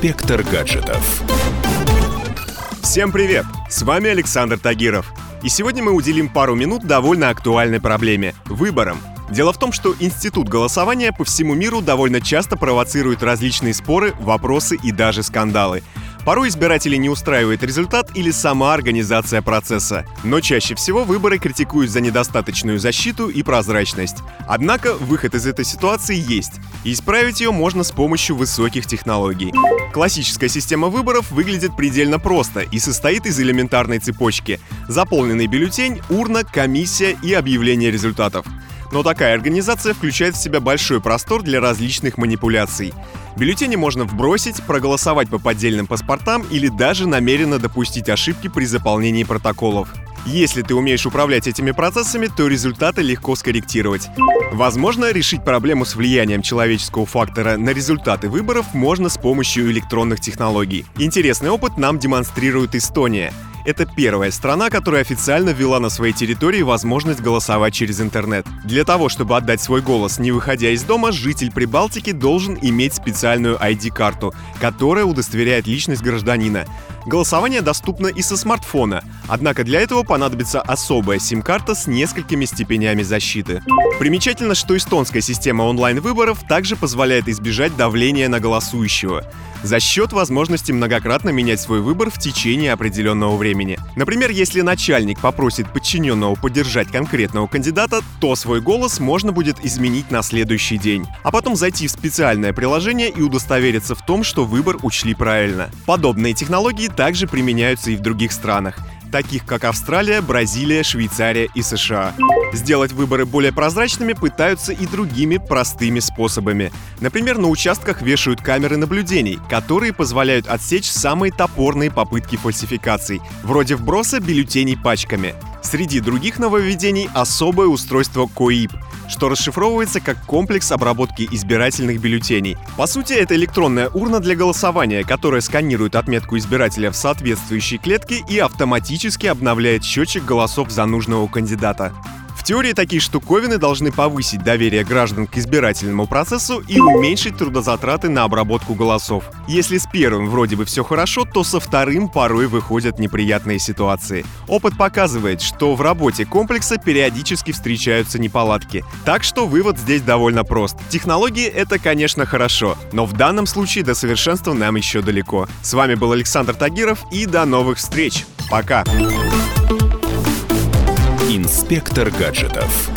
Инспектор гаджетов. Всем привет! С вами Александр Тагиров. И сегодня мы уделим пару минут довольно актуальной проблеме – выборам. Дело в том, что институт голосования по всему миру довольно часто провоцирует различные споры, вопросы и даже скандалы. Порой избирателей не устраивает результат или сама организация процесса. Но чаще всего выборы критикуют за недостаточную защиту и прозрачность. Однако выход из этой ситуации есть. И исправить ее можно с помощью высоких технологий. Классическая система выборов выглядит предельно просто и состоит из элементарной цепочки. Заполненный бюллетень, урна, комиссия и объявление результатов. Но такая организация включает в себя большой простор для различных манипуляций. Бюллетени можно вбросить, проголосовать по поддельным паспортам или даже намеренно допустить ошибки при заполнении протоколов. Если ты умеешь управлять этими процессами, то результаты легко скорректировать. Возможно, решить проблему с влиянием человеческого фактора на результаты выборов можно с помощью электронных технологий. Интересный опыт нам демонстрирует Эстония. Это первая страна, которая официально ввела на своей территории возможность голосовать через интернет. Для того, чтобы отдать свой голос, не выходя из дома, житель Прибалтики должен иметь специальную ID-карту, которая удостоверяет личность гражданина. Голосование доступно и со смартфона, однако для этого понадобится особая сим-карта с несколькими степенями защиты. Примечательно, что эстонская система онлайн-выборов также позволяет избежать давления на голосующего за счет возможности многократно менять свой выбор в течение определенного времени. Например, если начальник попросит подчиненного поддержать конкретного кандидата, то свой голос можно будет изменить на следующий день, а потом зайти в специальное приложение и удостовериться в том, что выбор учли правильно. Подобные технологии также применяются и в других странах таких как Австралия, Бразилия, Швейцария и США. Сделать выборы более прозрачными пытаются и другими простыми способами. Например, на участках вешают камеры наблюдений, которые позволяют отсечь самые топорные попытки фальсификаций, вроде вброса бюллетеней пачками. Среди других нововведений особое устройство КОИП, что расшифровывается как комплекс обработки избирательных бюллетеней. По сути, это электронная урна для голосования, которая сканирует отметку избирателя в соответствующей клетке и автоматически обновляет счетчик голосов за нужного кандидата теории такие штуковины должны повысить доверие граждан к избирательному процессу и уменьшить трудозатраты на обработку голосов. Если с первым вроде бы все хорошо, то со вторым порой выходят неприятные ситуации. Опыт показывает, что в работе комплекса периодически встречаются неполадки. Так что вывод здесь довольно прост. Технологии — это, конечно, хорошо, но в данном случае до совершенства нам еще далеко. С вами был Александр Тагиров и до новых встреч. Пока! Инспектор гаджетов.